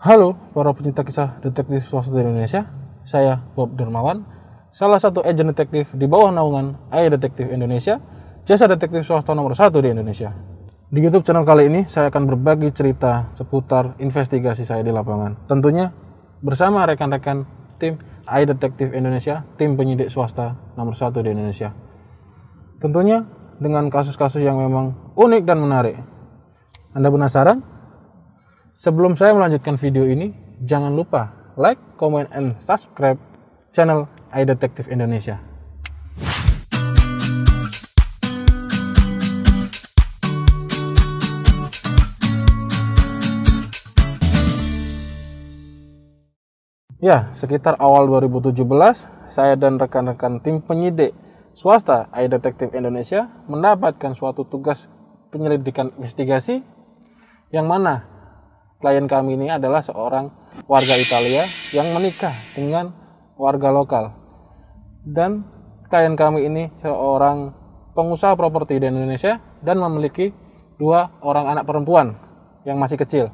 Halo para pecinta kisah detektif swasta di Indonesia, saya Bob Dermawan, salah satu agen detektif di bawah naungan Ayah Detektif Indonesia, jasa detektif swasta nomor satu di Indonesia. Di YouTube channel kali ini saya akan berbagi cerita seputar investigasi saya di lapangan. Tentunya bersama rekan-rekan tim Ayah Detektif Indonesia, tim penyidik swasta nomor satu di Indonesia. Tentunya dengan kasus-kasus yang memang unik dan menarik. Anda penasaran? Sebelum saya melanjutkan video ini, jangan lupa like, comment, and subscribe channel iDetective Indonesia. Ya, sekitar awal 2017, saya dan rekan-rekan tim penyidik swasta iDetective Indonesia mendapatkan suatu tugas penyelidikan investigasi yang mana klien kami ini adalah seorang warga Italia yang menikah dengan warga lokal. Dan klien kami ini seorang pengusaha properti di Indonesia dan memiliki dua orang anak perempuan yang masih kecil.